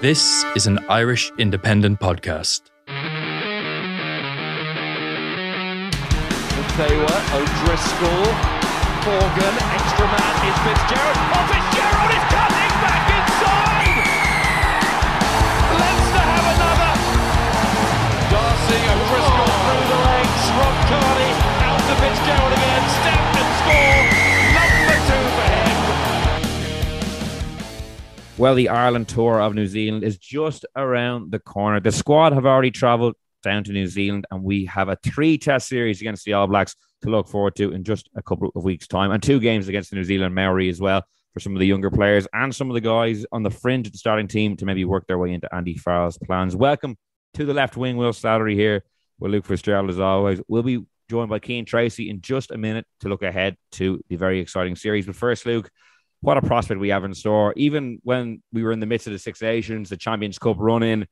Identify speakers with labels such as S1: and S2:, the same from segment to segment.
S1: This is an Irish independent podcast.
S2: Were O'Driscoll, Morgan, extra man is Fitzgerald. Oh, Fitzgerald is cutting
S3: Well, the Ireland tour of New Zealand is just around the corner. The squad have already travelled down to New Zealand, and we have a three test series against the All Blacks to look forward to in just a couple of weeks' time, and two games against the New Zealand Maori as well for some of the younger players and some of the guys on the fringe of the starting team to maybe work their way into Andy Farrell's plans. Welcome to the left wing, Will Slattery here with Luke Fitzgerald as always. We'll be joined by Cian Tracey in just a minute to look ahead to the very exciting series. But first, Luke, what a prospect we have in store. Even when we were in the midst of the Six Nations, the Champions Cup run in,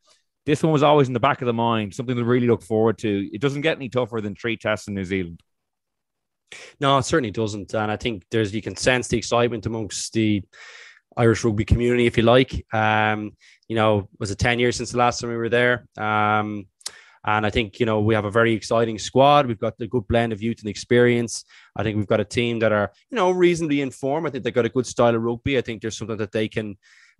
S3: this one was always in the back of the mind, something to really look forward to. It doesn't get any tougher than three tests in New Zealand.
S4: No, it certainly doesn't. And I think there's you can sense the excitement amongst the Irish rugby community, if you like. Um, you know, was it 10 years since the last time we were there? Um, and I think, you know, we have a very exciting squad. We've got a good blend of youth and experience. I think we've got a team that are, you know, reasonably informed. I think they've got a good style of rugby. I think there's something that they can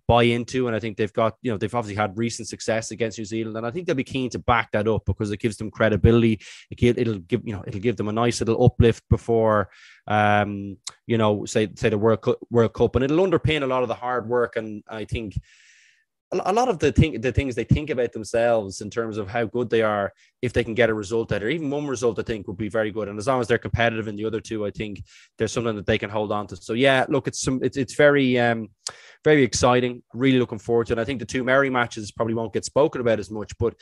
S4: buy into. And I think they've got, you know, they've obviously had recent success against New Zealand. And I think they'll be keen to back that up because it gives them credibility. It, it'll give, you know, it'll give them a nice little uplift before, um, you know, say, say the World Cup, World Cup. And it'll underpin a lot of the hard work. And I think, a lot of the thing, the things they think about themselves in terms of how good they are, if they can get a result out, or even one result, I think would be very good. And as long as they're competitive in the other two, I think there's something that they can hold on to. So yeah, look, it's some, it's it's very, um, very exciting. Really looking forward to it. I think the two Maori matches probably won't get spoken about as much, but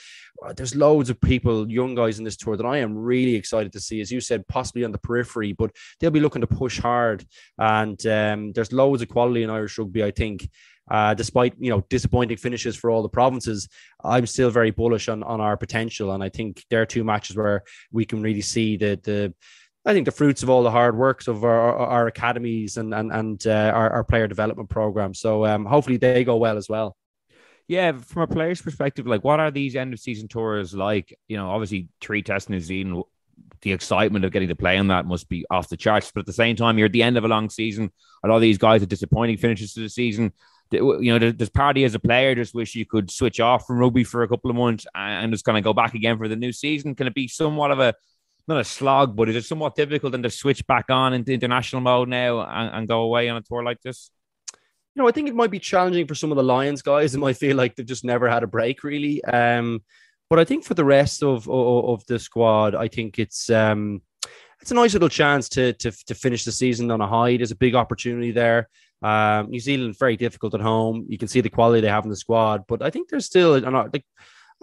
S4: uh, there's loads of people, young guys in this tour that I am really excited to see. As you said, possibly on the periphery, but they'll be looking to push hard. And um, there's loads of quality in Irish rugby, I think. Uh, despite you know disappointing finishes for all the provinces, I'm still very bullish on, on our potential, and I think there are two matches where we can really see the the I think the fruits of all the hard works of our, our academies and and and uh, our, our player development program. So um, hopefully they go well as well.
S3: Yeah, from a player's perspective, like what are these end of season tours like? You know, obviously three tests New Zealand, the excitement of getting to play on that must be off the charts. But at the same time, you're at the end of a long season. A lot of these guys are disappointing finishes to the season you know, there's party as a player just wish you could switch off from rugby for a couple of months and just kind of go back again for the new season. Can it be somewhat of a not a slog, but is it somewhat difficult then to switch back on into international mode now and, and go away on a tour like this?
S4: You know, I think it might be challenging for some of the Lions guys. It might feel like they've just never had a break, really. Um, but I think for the rest of, of, of the squad, I think it's um, it's a nice little chance to, to to finish the season on a high. There's a big opportunity there. Um, New Zealand very difficult at home. You can see the quality they have in the squad, but I think there's still like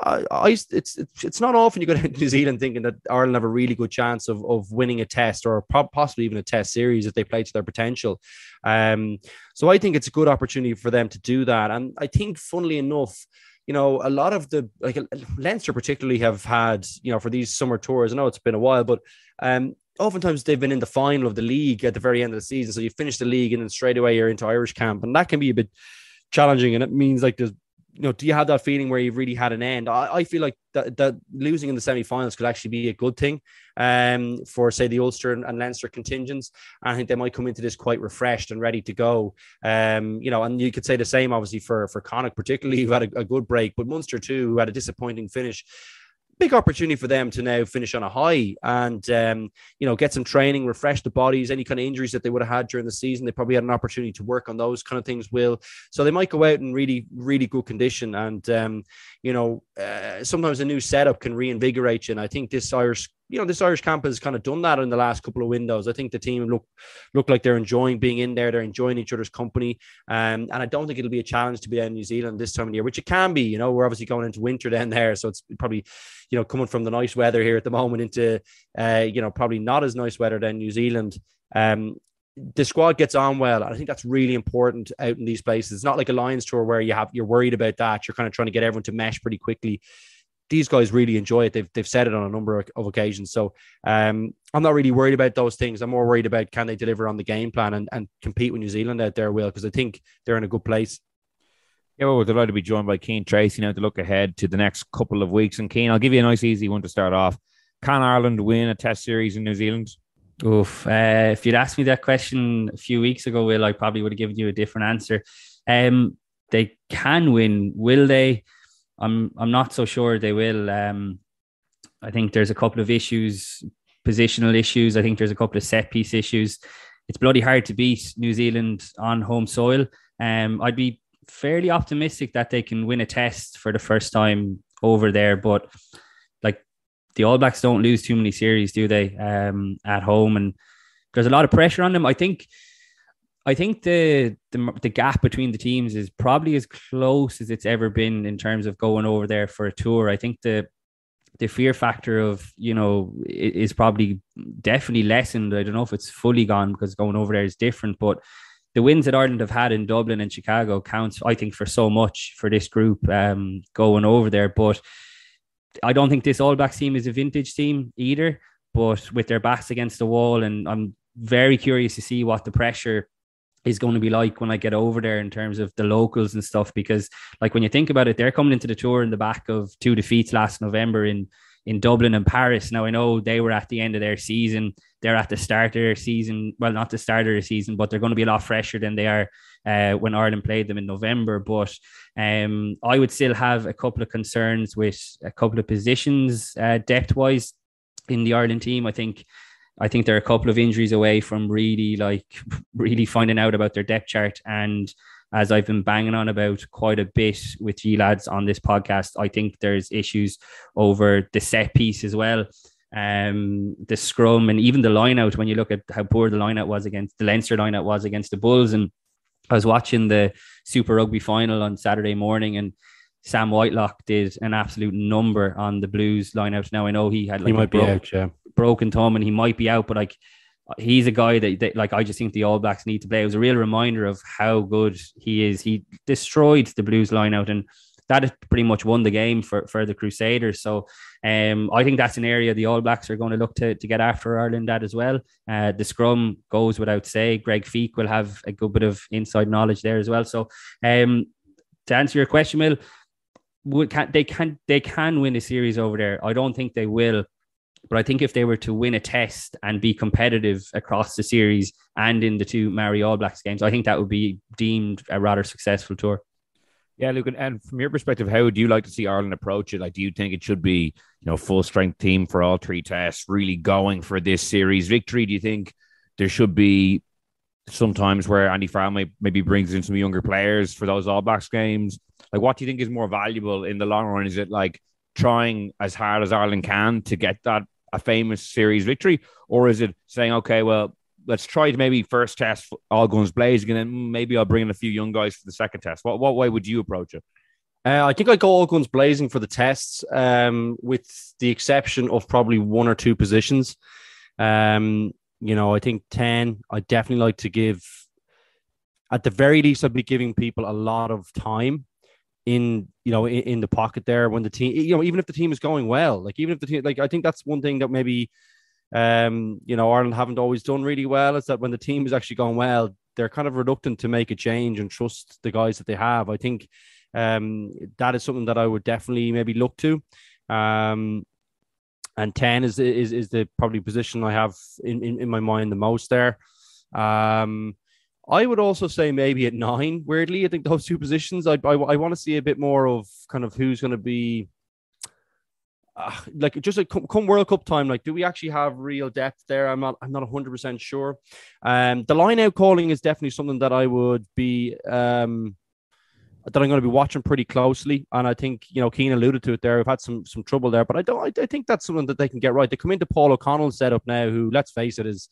S4: uh, I, it's, it's it's not often you go to New Zealand thinking that Ireland have a really good chance of, of winning a test or possibly even a test series if they play to their potential. Um, so I think it's a good opportunity for them to do that. And I think, funnily enough, you know, a lot of the like Leinster particularly have had, you know, for these summer tours. I know it's been a while, but um, oftentimes they've been in the final of the league at the very end of the season. So you finish the league and then straight away you're into Irish camp, and that can be a bit challenging. And it means like there's you know, do you have that feeling where you've really had an end? I, I feel like that, that losing in the semi-finals could actually be a good thing um, for, say, the Ulster and, and Leinster contingents. I think they might come into this quite refreshed and ready to go. Um, you know, and you could say the same, obviously, for for Connacht, particularly who had a, a good break, but Munster too, who had a disappointing finish big opportunity for them to now finish on a high and um, you know get some training, refresh the bodies. Any kind of injuries that they would have had during the season, they probably had an opportunity to work on those kind of things. Will so they might go out in really really good condition, and um, you know uh, sometimes a new setup can reinvigorate you. And I think this Irish you know, this Irish camp has kind of done that in the last couple of windows. I think the team look look like they're enjoying being in there. They're enjoying each other's company, um, and I don't think it'll be a challenge to be in New Zealand this time of year, which it can be. You know, we're obviously going into winter then there, so it's probably, you know, coming from the nice weather here at the moment into, uh, you know, probably not as nice weather than New Zealand. Um, the squad gets on well. And I think that's really important out in these places. It's not like a Lions tour where you have you're worried about that. You're kind of trying to get everyone to mesh pretty quickly these guys really enjoy it. They've, they've said it on a number of, occasions. So um, I'm not really worried about those things. I'm more worried about can they deliver on the game plan and, and compete with New Zealand out there, Will, because I think they're in a good place.
S3: Yeah, well, we're delighted to be joined by Cian Tracey now to look ahead to the next couple of weeks. And Cian, I'll give you a nice, easy one to start off. Can Ireland win a test series in New Zealand?
S5: Oof. Uh, if you'd asked me that question a few weeks ago, Will, I probably would have given you a different answer. Um, they can win. Will they? I'm I'm not so sure they will. Um, I think there's a couple of issues, positional issues. I think there's a couple of set piece issues. It's bloody hard to beat New Zealand on home soil. Um, I'd be fairly optimistic that they can win a test for the first time over there, but like the All Blacks don't lose too many series, do they? Um, at home, and there's a lot of pressure on them. I think I think the, the the gap between the teams is probably as close as it's ever been in terms of going over there for a tour. I think the the fear factor of you know is probably definitely lessened. I don't know if it's fully gone because going over there is different, but the wins that Ireland have had in Dublin and Chicago counts, I think, for so much for this group um, going over there. But I don't think this All Blacks team is a vintage team either. But with their backs against the wall, and I'm very curious to see what the pressure is going to be like when I get over there in terms of the locals and stuff. Because, like, when you think about it, they're coming into the tour in the back of two defeats last November in in Dublin and Paris. Now, I know they were at the end of their season. They're at the start of their season. Well, not the start of their season, but they're going to be a lot fresher than they are uh, when Ireland played them in November. But um, I would still have a couple of concerns with a couple of positions uh, depth wise in the Ireland team. I think I think they're a couple of injuries away from really like really finding out about their depth chart. And as I've been banging on about quite a bit with you lads on this podcast, I think there's issues over the set piece as well. Um, the scrum and even the line out when you look at how poor the line out was against the Leinster line out was against the Bulls. And I was watching the Super Rugby final on Saturday morning and Sam Whitelock did an absolute number on the Blues lineout. Now I know he had like
S4: he might be out, yeah.
S5: Broken thumb and he might be out, but like he's a guy that, that, like I just think the All Blacks need to play. It was a real reminder of how good he is. He destroyed the Blues lineout and that pretty much won the game for, for the Crusaders. So um, I think that's an area the All Blacks are going to look to, to get after Ireland at as well. Uh, the scrum goes without say. Greg Feek will have a good bit of inside knowledge there as well. So um, to answer your question, Will, can they can they can win a series over there. I don't think they will, but I think if they were to win a test and be competitive across the series and in the two Maori All Blacks games, I think that would be deemed a rather successful tour.
S3: Yeah, Luke, and from your perspective, how would you like to see Ireland approach it? Like, do you think it should be, you know, full strength team for all three tests, really going for this series victory? Do you think there should be sometimes where Andy Farrell may, maybe brings in some younger players for those All Blacks games? Like, what do you think is more valuable in the long run? Is it like trying as hard as Ireland can to get that a famous series victory, or is it saying, okay, well, let's try to maybe first test all guns blazing, and then maybe I'll bring in a few young guys for the second test? What what way would you approach it?
S4: Uh, I think I go all guns blazing for the tests, um, with the exception of probably one or two positions. Um, you know, I think ten. I definitely like to give. At the very least, I'd be giving people a lot of time in you know in, in, the pocket there when the team you know even if the team is going well like even if the team like I think that's one thing that maybe um you know Ireland haven't always done really well is that when the team is actually going well they're kind of reluctant to make a change and trust the guys that they have I think um, that is something that I would definitely maybe look to. Um, and 10 is is is the probably position I have in, in, in my mind the most there. Um, I would also say maybe at nine. Weirdly, I think those two positions. I I, I want to see a bit more of kind of who's going to be. Uh, like just like come, World Cup time, like do we actually have real depth there? I'm not I'm not 100 percent sure. Um, the line out calling is definitely something that I would be um that I'm going to be watching pretty closely. And I think you know Cian alluded to it there. We've had some some trouble there, but I don't. I, I think that's something that they can get right. They come into Paul O'Connell's setup now, who let's face it is.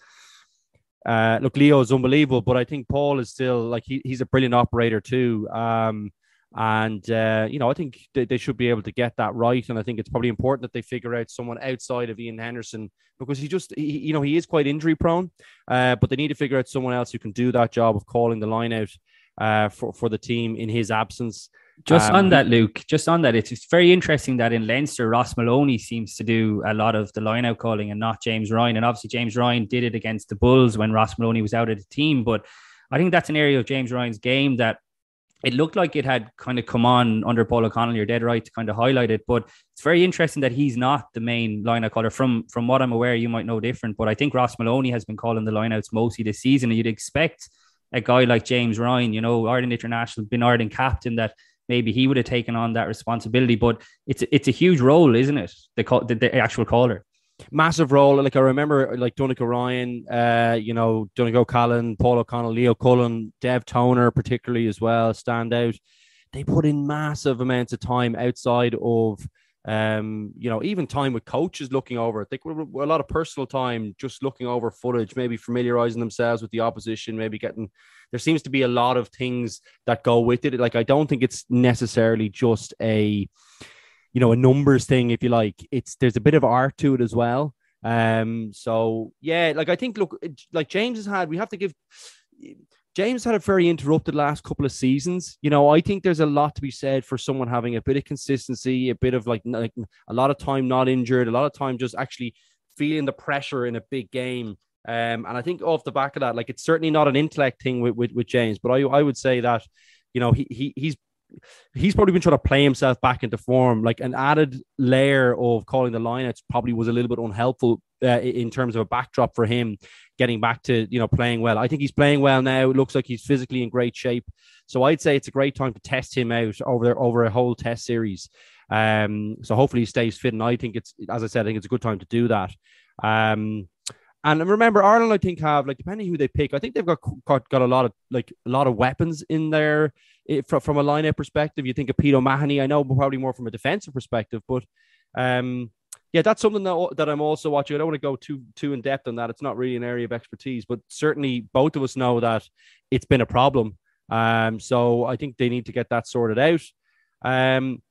S4: Uh, look, Leo is unbelievable, but I think Paul is still like he, he's a brilliant operator too. Um, and uh, you know, I think they, they should be able to get that right. And I think it's probably important that they figure out someone outside of Ian Henderson because he just, he, you know, he is quite injury prone. Uh, but they need to figure out someone else who can do that job of calling the line out uh, for for the team in his absence.
S5: Just um, on that, Luke, just on that, it's, it's very interesting that in Leinster, Ross Molony seems to do a lot of the line out calling and not James Ryan. And obviously, James Ryan did it against the Bulls when Ross Molony was out of the team. But I think that's an area of James Ryan's game that it looked like it had kind of come on under Paul O'Connell. You're dead right to kind of highlight it, but it's very interesting that he's not the main lineout caller. From from what I'm aware, you might know different, but I think Ross Molony has been calling the lineouts mostly this season, and you'd expect a guy like James Ryan, you know, Ireland international, been Ireland captain, that maybe he would have taken on that responsibility. But it's it's a huge role, isn't it? The call, the, the actual caller.
S4: Massive role. Like I remember, like Donnacha Ryan, uh, you know, Donncha O'Callaghan, Paul O'Connell, Leo Cullen, Dev Toner, particularly as well, stand out. They put in massive amounts of time outside of um, you know, even time with coaches looking over it. Like a lot of personal time just looking over footage, maybe familiarizing themselves with the opposition, maybe getting there seems to be a lot of things that go with it. Like I don't think it's necessarily just a you know a numbers thing, if you like. It's there's a bit of art to it as well. Um, so yeah, like I think look, like James has had, we have to give James had a very interrupted last couple of seasons. You know, I think there's a lot to be said for someone having a bit of consistency, a bit of like, like a lot of time not injured, a lot of time just actually feeling the pressure in a big game. Um, and I think off the back of that, like it's certainly not an intellect thing with, with, with James, but I, I would say that, you know, he, he he's he's probably been trying to play himself back into form. Like an added layer of calling the line, lineouts probably was a little bit unhelpful uh, in terms of a backdrop for him getting back to you know playing well. I think he's playing well now. It looks like he's physically in great shape. So I'd say it's a great time to test him out over over a whole test series. Um, so hopefully he stays fit, and I think it's as I said, I think it's a good time to do that. Um, and remember, Ireland, I think have like depending who they pick, I think they've got got, got a lot of like a lot of weapons in there from, from a lineout perspective. You think of Peter O'Mahony, I know probably more from a defensive perspective, but um, yeah, that's something that, that I'm also watching. I don't want to go too too in depth on that. It's not really an area of expertise, but certainly both of us know that it's been a problem. Um, so I think they need to get that sorted out. Um,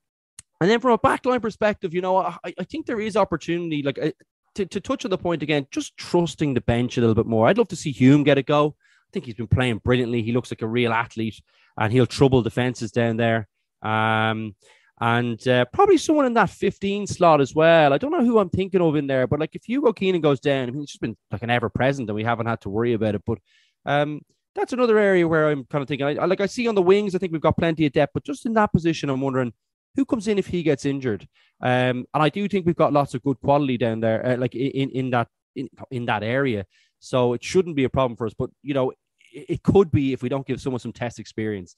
S4: and then from a backline perspective, you know, I, I think there is opportunity. Like uh, to, to touch on the point again, just trusting the bench a little bit more. I'd love to see Hume get a go. I think he's been playing brilliantly. He looks like a real athlete, and he'll trouble defenses down there. Um, and uh, probably someone in that 15 slot as well. I don't know who I'm thinking of in there, but like if Hugo Keenan goes down, I mean, it's just been like an ever present and we haven't had to worry about it. But um, that's another area where I'm kind of thinking, I, like I see on the wings, I think we've got plenty of depth, but just in that position, I'm wondering who comes in if he gets injured. Um, and I do think we've got lots of good quality down there, uh, like in, in that in, in that area. So it shouldn't be a problem for us. But you know, it, it could be if we don't give someone some test experience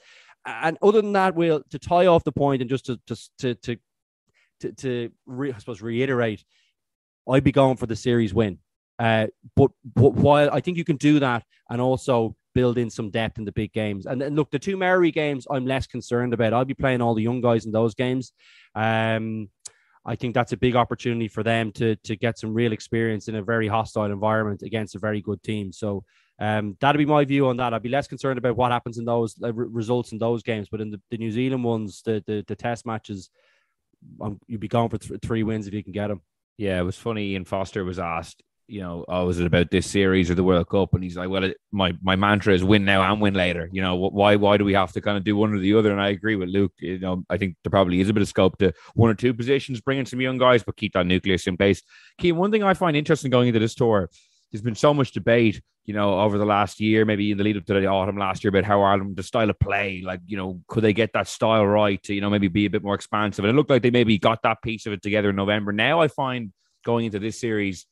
S4: and other than that, we'll to tie off the point and just to just to to to, to re, I suppose reiterate, I'd be going for the series win. Uh, but, but while I think you can do that and also build in some depth in the big games. And, and look, the two Maori games, I'm less concerned about. I'll be playing all the young guys in those games. Um, I think that's a big opportunity for them to to get some real experience in a very hostile environment against a very good team. So um, that'd be my view on that. I'd be less concerned about what happens in those uh, results in those games, but in the, the New Zealand ones, the the, the test matches, um, you'd be going for th- three wins if you can get them.
S3: Yeah, it was funny. Ian Foster was asked, you know, oh, was it about this series or the World Cup? And he's like, well, it, my my mantra is win now and win later. You know, why why do we have to kind of do one or the other? And I agree with Luke. You know, I think there probably is a bit of scope to one or two positions, bring in some young guys, but keep that nucleus in place. Key one thing I find interesting going into this tour there's been so much debate, you know, over the last year, maybe in the lead up to the autumn last year, about how Ireland, the style of play, like, you know, could they get that style right to, you know, maybe be a bit more expansive? And it looked like they maybe got that piece of it together in November. Now I find going into this series,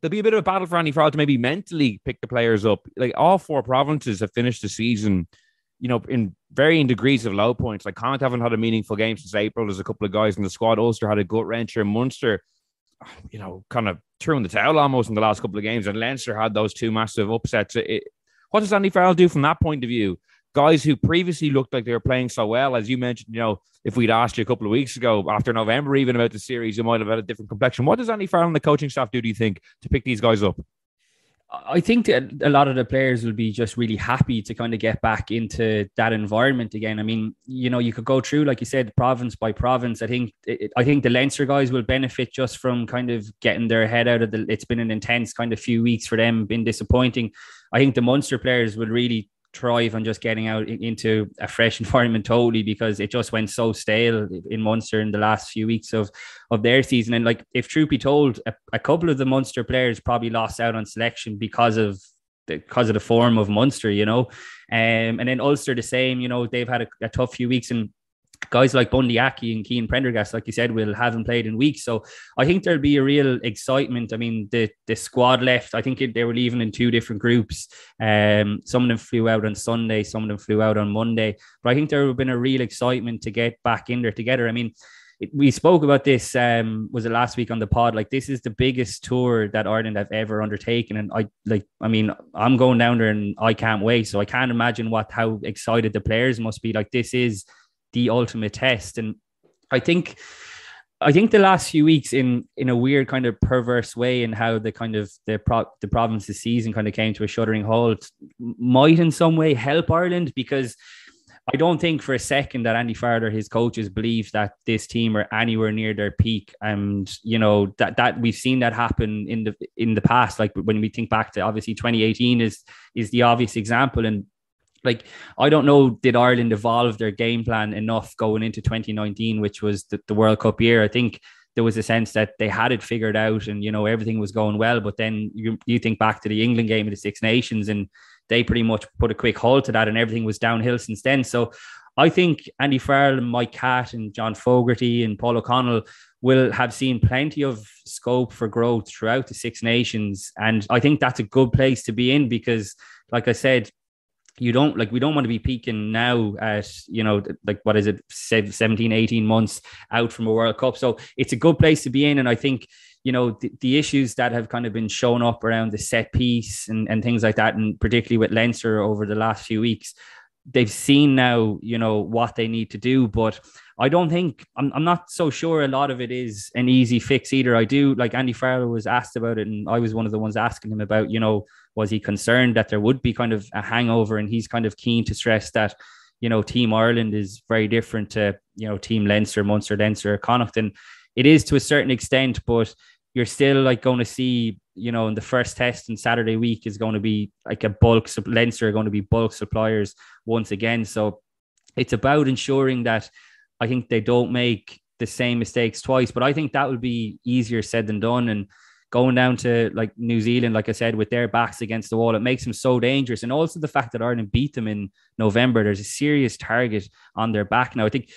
S3: there'll be a bit of a battle for Andy Farrell to maybe mentally pick the players up. Like all four provinces have finished the season, you know, in varying degrees of low points. Like Connacht haven't had a meaningful game since April. There's a couple of guys in the squad. Ulster had a gut wrencher. Munster, you know, kind of threw in the towel almost in the last couple of games. And Leinster had those two massive upsets. It, what does Andy Farrell do from that point of view? Guys who previously looked like they were playing so well, as you mentioned, you know, if we'd asked you a couple of weeks ago after November, even about the series, you might have had a different complexion. What does Andy Farrell and the coaching staff do, do you think, to pick these guys up?
S5: I think that a lot of the players will be just really happy to kind of get back into that environment again. I mean, you know, you could go through, like you said, province by province. I think I think the Leinster guys will benefit just from kind of getting their head out of the. It's been an intense kind of few weeks for them, been disappointing. I think the Munster players will really thrive on just getting out into a fresh environment totally because it just went so stale in Munster in the last few weeks of of their season. And like if truth be told, a, a couple of the Munster players probably lost out on selection because of because of the form of Munster, you know. Um, and then Ulster the same, you know, they've had a, a tough few weeks and guys like Bundee Aki and Cian Prendergast, like you said, will haven't played in weeks. So I think there'll be a real excitement. I mean, the the squad left. I think they were leaving in two different groups. Um, some of them flew out on Sunday, some of them flew out on Monday. But I think there would have been a real excitement to get back in there together. I mean. It, we spoke about this um was it last week on the pod like this is the biggest tour that Ireland have ever undertaken and I like I mean I'm going down there and I can't wait so I can't imagine what how excited the players must be like this is the ultimate test. And I think I think the last few weeks, in in a weird kind of perverse way, in how the kind of the pro- the province's season kind of came to a shuddering halt, might in some way help Ireland because I don't think for a second that Andy Farrell his coaches believe that this team are anywhere near their peak. And you know that that we've seen that happen in the in the past. Like when we think back to obviously 2018 is is the obvious example, and like I don't know, did Ireland evolve their game plan enough going into 2019, which was the, the World Cup year? I think there was a sense that they had it figured out and you know everything was going well. But then you you think back to the England game of the Six Nations and they pretty much put a quick halt to that and everything was downhill since then. So I think Andy Farrell and Mike Catt and John Fogarty and Paul O'Connell will have seen plenty of scope for growth throughout the Six Nations. And I think that's a good place to be in because, like I said, you don't like we don't want to be peaking now at you know like what is it 17 18 months out from a world cup. So it's a good place to be in. And i think you know the, the issues that have kind of been shown up around the set piece and, and things like that and particularly with leinster over the last few weeks they've seen now you know what they need to do. But I don't think I'm, I'm not so sure a lot of it is an easy fix either. I do like Andy Farrell was asked about it, and I was one of the ones asking him about, you know, was he concerned that there would be kind of a hangover? And he's kind of keen to stress that, you know, Team Ireland is very different to, you know, Team Leinster, Munster, Leinster, Connacht. And it is to a certain extent, but you're still like going to see, you know, in the first test and Saturday week is going to be like a bulk, Leinster are going to be bulk suppliers once again. So it's about ensuring that I think they don't make the same mistakes twice. But I think that would be easier said than done. And going down to like New Zealand, like I said, with their backs against the wall, it makes them so dangerous. And also the fact that Ireland beat them in November, there's a serious target on their back now. I think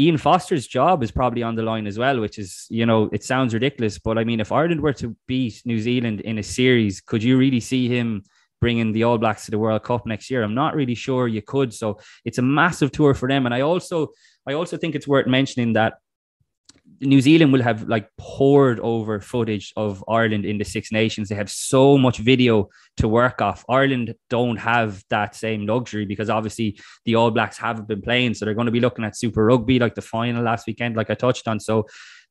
S5: Ian Foster's job is probably on the line as well, which is, you know, it sounds ridiculous, but I mean, if Ireland were to beat New Zealand in a series, could you really see him bringing the All Blacks to the World Cup next year? I'm not really sure you could. So it's a massive tour for them. And I also, I also think it's worth mentioning that New Zealand will have like poured over footage of Ireland in the Six Nations. They have so much video to work off. Ireland don't have that same luxury because obviously the All Blacks haven't been playing. So they're going to be looking at Super Rugby like the final last weekend, like I touched on. So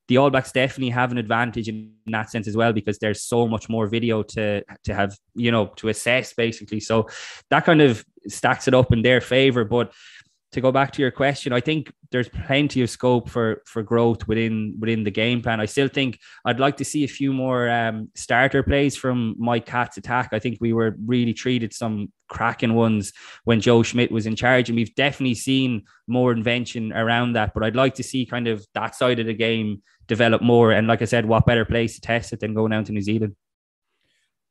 S5: the All Blacks definitely have an advantage in that sense as well because there's so much more video to to have, you know, to assess basically. So that kind of stacks it up in their favor. But to go back to your question, I think there's plenty of scope for for growth within within the game plan. I still think I'd like to see a few more um, starter plays from Mike Catt's attack. I think we were really treated some cracking ones when Joe Schmidt was in charge, and we've definitely seen more invention around that. But I'd like to see kind of that side of the game develop more. And like I said, what better place to test it than going down to New Zealand?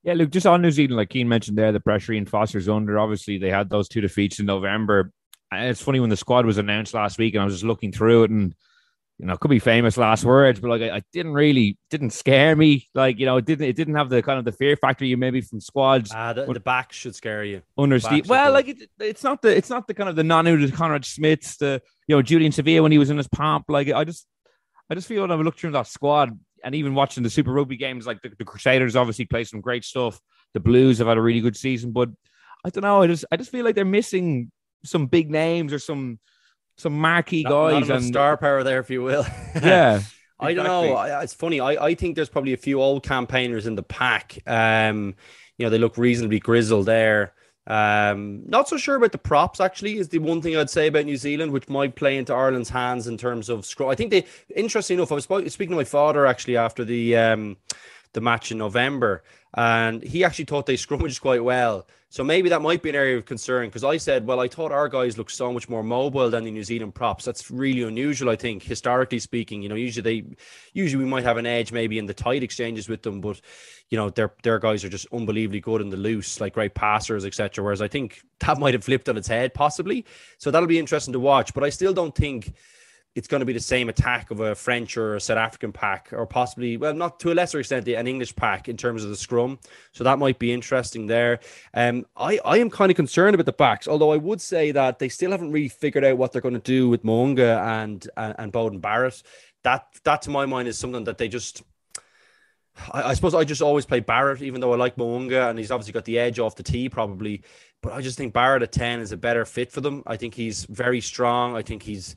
S3: Yeah, look, just on New Zealand, like Cian mentioned there, the pressure Ian Foster's under. Obviously, they had those two defeats in November. It's funny when the squad was announced last week, and I was just looking through it, and you know, it could be famous last words, but like I, I didn't really didn't scare me. Like you know, it didn't it didn't have the kind of the fear factor you maybe from squads.
S4: Ah, the, the back should scare you.
S3: under Steve. Well, like it, it's not the it's not the kind of the Nonu, the Conrad Smiths, the you know Julian Savea when he was in his pomp. Like I just I just feel when I look through that squad and even watching the Super Rugby games, like the, the Crusaders obviously play some great stuff. The Blues have had a really good season, but I don't know. I just I just feel like they're missing some big names or some some marquee
S4: Not- not
S3: guys
S4: enough
S3: and
S4: star power there, if you will.
S3: yeah.
S4: I don't know. It's funny. I, I think there's probably a few old campaigners in the pack. Um, you know, they look reasonably grizzled there. Um, not so sure about the props. Actually, is the one thing I'd say about New Zealand, which might play into Ireland's hands in terms of scroll. I think they, interesting enough, I was speaking to my father actually after the um, the match in November, and he actually thought they scrummaged quite well. So maybe that might be an area of concern because I said, well, I thought our guys looked so much more mobile than the New Zealand props. That's really unusual, I think, historically speaking. You know, usually they, usually we might have an edge maybe in the tight exchanges with them, but you know, their their guys are just unbelievably good in the loose, like great passers, etc. Whereas I think that might have flipped on its head, possibly. So that'll be interesting to watch. But I still don't think it's going to be the same attack of a French or a South African pack, or possibly, well, not to a lesser extent, an English pack in terms of the scrum. So that might be interesting there. Um, I, I am kind of concerned about the backs, although I would say that they still haven't really figured out what they're going to do with Mo'unga and, and and Beauden Barrett. That that to my mind is something that they just. I, I suppose I just always play Barrett, even though I like Mo'unga and he's obviously got the edge off the tee, probably. But I just think Barrett at 10 is a better fit for them. I think he's very strong. I think he's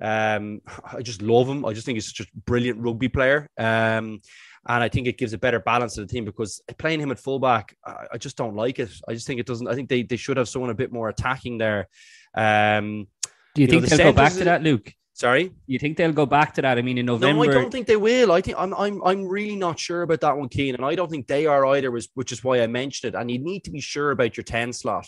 S4: um, I just love him. I just think he's such a brilliant rugby player. Um, and I think it gives a better balance to the team because playing him at fullback, I, I just don't like it. I just think it doesn't. I think they, they should have someone a bit more attacking there. Um,
S5: Do you,
S4: know,
S5: think
S4: the
S5: they'll go back to that, Luke?
S4: Sorry.
S5: You think they'll go back to that? I mean, in November.
S4: No, I don't think they will. I think I'm I'm I'm really not sure about that one, Cian, and I don't think they are either. Was which is why I mentioned it. And you need to be sure about your ten slot.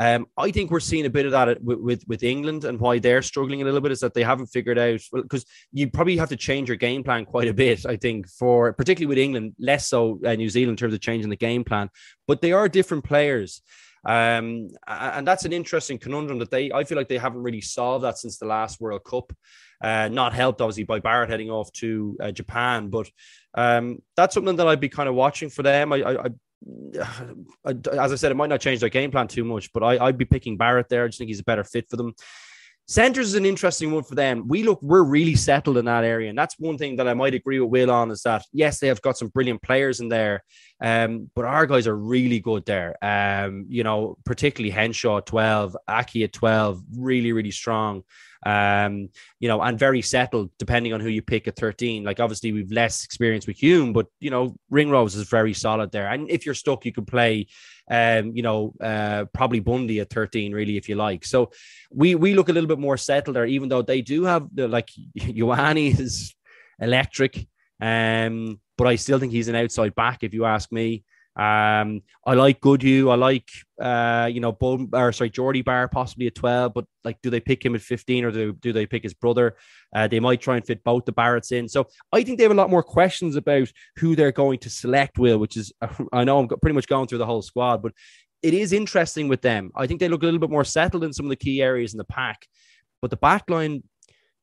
S4: Um, I think we're seeing a bit of that with, with with England, and why they're struggling a little bit is that they haven't figured out because you probably have to change your game plan quite a bit. I think for particularly with England, less so uh, New Zealand in terms of changing the game plan, but they are different players. Um, and that's an interesting conundrum that they, I feel like they haven't really solved that since the last World Cup. Uh, not helped obviously by Barrett heading off to uh, Japan, but um, that's something that I'd be kind of watching for them. I, I, I, I, as I said, it might not change their game plan too much, but I, I'd be picking Barrett there. I just think he's a better fit for them. Centers is an interesting one for them. We look, we're really settled in that area, and that's one thing that I might agree with Will on is that yes, they have got some brilliant players in there, um, but our guys are really good there. Um, you know, particularly Henshaw at twelve, Aki at twelve, really, really strong. Um, you know, and very settled depending on who you pick at 13. Like obviously we've less experience with Hume, but you know, Ringrose is very solid there. And if you're stuck, you can play um, you know, uh probably Bundee at 13, really, if you like. So we we look a little bit more settled there, even though they do have the like Ioane is electric. Um, but I still think he's an outside back, if you ask me. Um, I like Goodhue. I like uh, you know, Beauden, or sorry, Jordie Barr possibly at 12, but like, do they pick him at 15 or do, do they pick his brother? Uh, they might try and fit both the Barretts in. So I think they have a lot more questions about who they're going to select, Will, which is, I know I'm pretty much going through the whole squad, but it is interesting with them. I think they look a little bit more settled in some of the key areas in the pack, but the back line,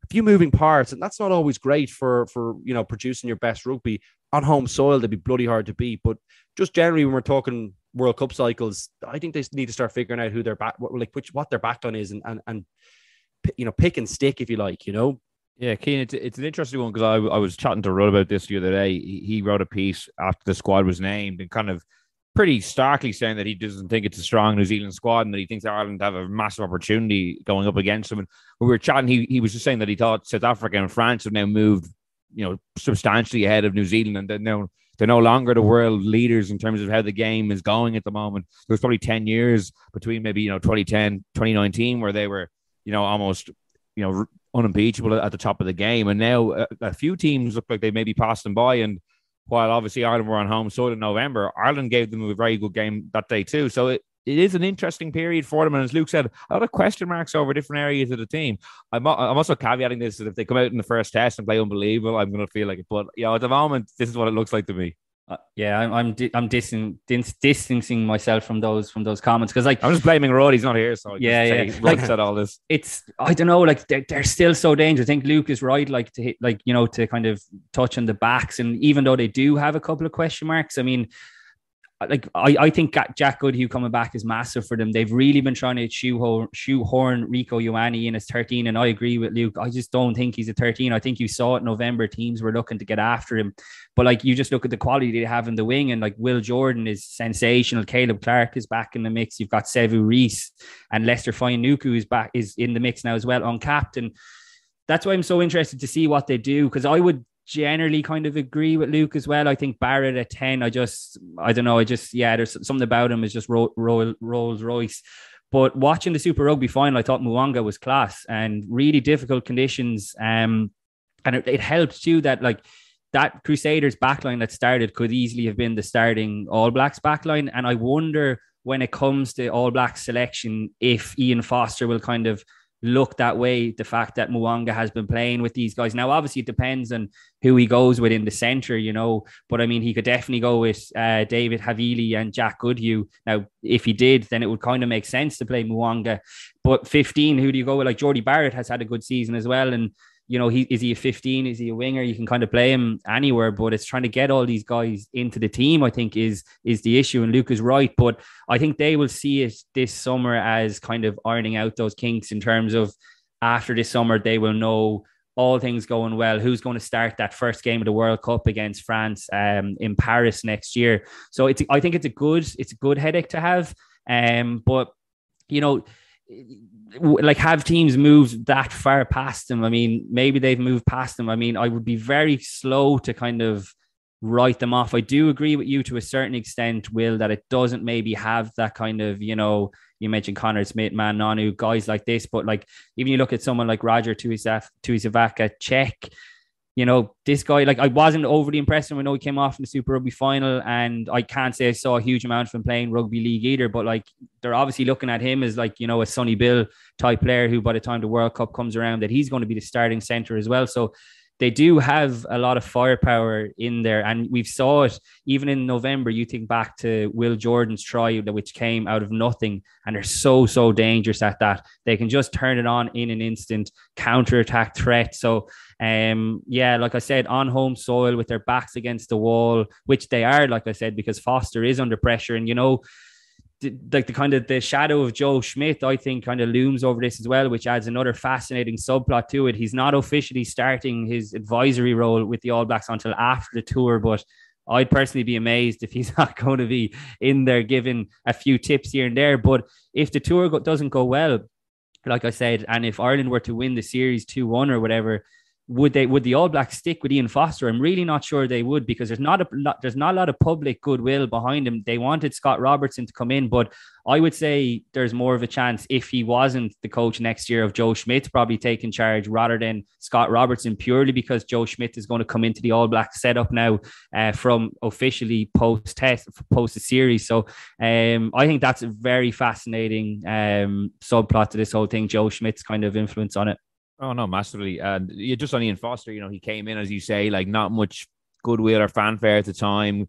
S4: few moving parts, and that's not always great for for you know producing your best rugby on home soil. They'd be bloody hard to beat, but just generally when we're talking World Cup cycles, I think they need to start figuring out who their back, what, like which what their backline is, and and and you know pick and stick if you like, you know.
S3: Yeah, Cian, it's, it's an interesting one because I, I was chatting to Rudd about this the other day. He, he wrote a piece after the squad was named and kind of pretty starkly saying that he doesn't think it's a strong New Zealand squad and that he thinks Ireland have a massive opportunity going up against them. And when we were chatting, he, he was just saying that he thought South Africa and France have now moved, you know, substantially ahead of New Zealand and they're now they're no longer the world leaders in terms of how the game is going at the moment. There was probably 10 years between maybe, you know, 2010, 2019, where they were, you know, almost, you know, unimpeachable at the top of the game. And now a, a few teams look like they maybe passed them by. And while obviously Ireland were on home soil in November, Ireland gave them a very good game that day too. So it, it is an interesting period for them. And as Luke said, a lot of question marks over different areas of the team. I'm, I'm also caveating this that if they come out in the first test and play unbelievable, I'm going to feel like it. But, you know, at the moment, this is what it looks like to me.
S5: Uh, yeah, I'm I'm di- I'm distan- dis- distancing myself from those from those comments because like
S3: I'm just blaming Rod. He's not here, so I
S5: Yeah, yeah.
S3: say
S5: Like-
S3: said all this.
S5: it's I don't know, like they're, they're still so dangerous. I think Luke is right, like to hit, like you know, to kind of touch on the backs, and even though they do have a couple of question marks, I mean, like I, I think Jack Goodhue coming back is massive for them. They've really been trying to shoehorn, shoehorn Rieko Ioane in as 13, and I agree with Luke. I just don't think he's a 13. I think you saw it in November. Teams were looking to get after him, but like you just look at the quality they have in the wing, and like Will Jordan is sensational. Caleb Clarke is back in the mix. You've got Sevu Reece and Lester Fine is back is in the mix now as well, on captain. that's why I'm so interested to see what they do because I would generally kind of agree with Luke as well. I think Barrett at 10, I just, I don't know, I just, yeah, there's something about him is just ro- ro- Rolls Royce. But watching the Super Rugby final, I thought Mo'unga was class and really difficult conditions. Um, and it, it helped too that like that Crusaders backline that started could easily have been the starting All Blacks backline. And I wonder when it comes to All Blacks selection, if Ian Foster will kind of look that way. The fact that Mo'unga has been playing with these guys now, obviously, it depends on who he goes with in the center, you know. But I mean, he could definitely go with uh, David Havili and Jack Goodhue. Now, if he did, then it would kind of make sense to play Mo'unga. But 15, who do you go with? Like Jordie Barrett has had a good season as well, and you know, he is he a 15? Is he a winger? You can kind of play him anywhere, but it's trying to get all these guys into the team, I think, is is the issue. And Luke is right, but I think they will see it this summer as kind of ironing out those kinks in terms of after this summer, they will know all things going well, who's going to start that first game of the World Cup against France um, in Paris next year. So it's I think it's a good it's a good headache to have. Um, but you know, like have teams moved that far past them? I mean, maybe they've moved past them. I mean, I would be very slow to kind of write them off. I do agree with you to a certain extent, Will, that it doesn't maybe have that kind of, you know, you mentioned Connor Smith, Ma'a Nonu, guys like this, but like even you look at someone like Roger Tuivasa-Sheck, you know, this guy, like I wasn't overly impressed him. I know he came off in the Super Rugby final, and I can't say I saw a huge amount from playing rugby league either. But like they're obviously looking at him as like, you know, a Sonny Bill type player who by the time the World Cup comes around, that he's going to be the starting center as well. So they do have a lot of firepower in there. And we've saw it even in November. You think back to Will Jordan's try, which came out of nothing, and they're so, so dangerous at that. They can just turn it on in an instant, counter attack threat. So, um, yeah, like I said, on home soil with their backs against the wall, which they are, like I said, because Foster is under pressure. And, you know, like the kind of the shadow of Joe Schmidt, I think, kind of looms over this as well, which adds another fascinating subplot to it. He's not officially starting his advisory role with the All Blacks until after the tour, but I'd personally be amazed if he's not going to be in there giving a few tips here and there. But if the tour doesn't go well, like I said, and if Ireland were to win the series 2 1 or whatever, would they would the All Blacks stick with Ian Foster? I'm really not sure they would because there's not a lot, there's not a lot of public goodwill behind him. They wanted Scott Robertson to come in, but I would say there's more of a chance if he wasn't the coach next year of Joe Schmidt probably taking charge rather than Scott Robertson purely because Joe Schmidt is going to come into the All Black setup now uh, from officially post test post the series. So um, I think that's a very fascinating um, subplot to this whole thing. Joe Schmidt's kind of influence on it.
S3: Oh no, massively. And yeah, just on Ian Foster, you know, he came in as you say, like not much goodwill or fanfare at the time.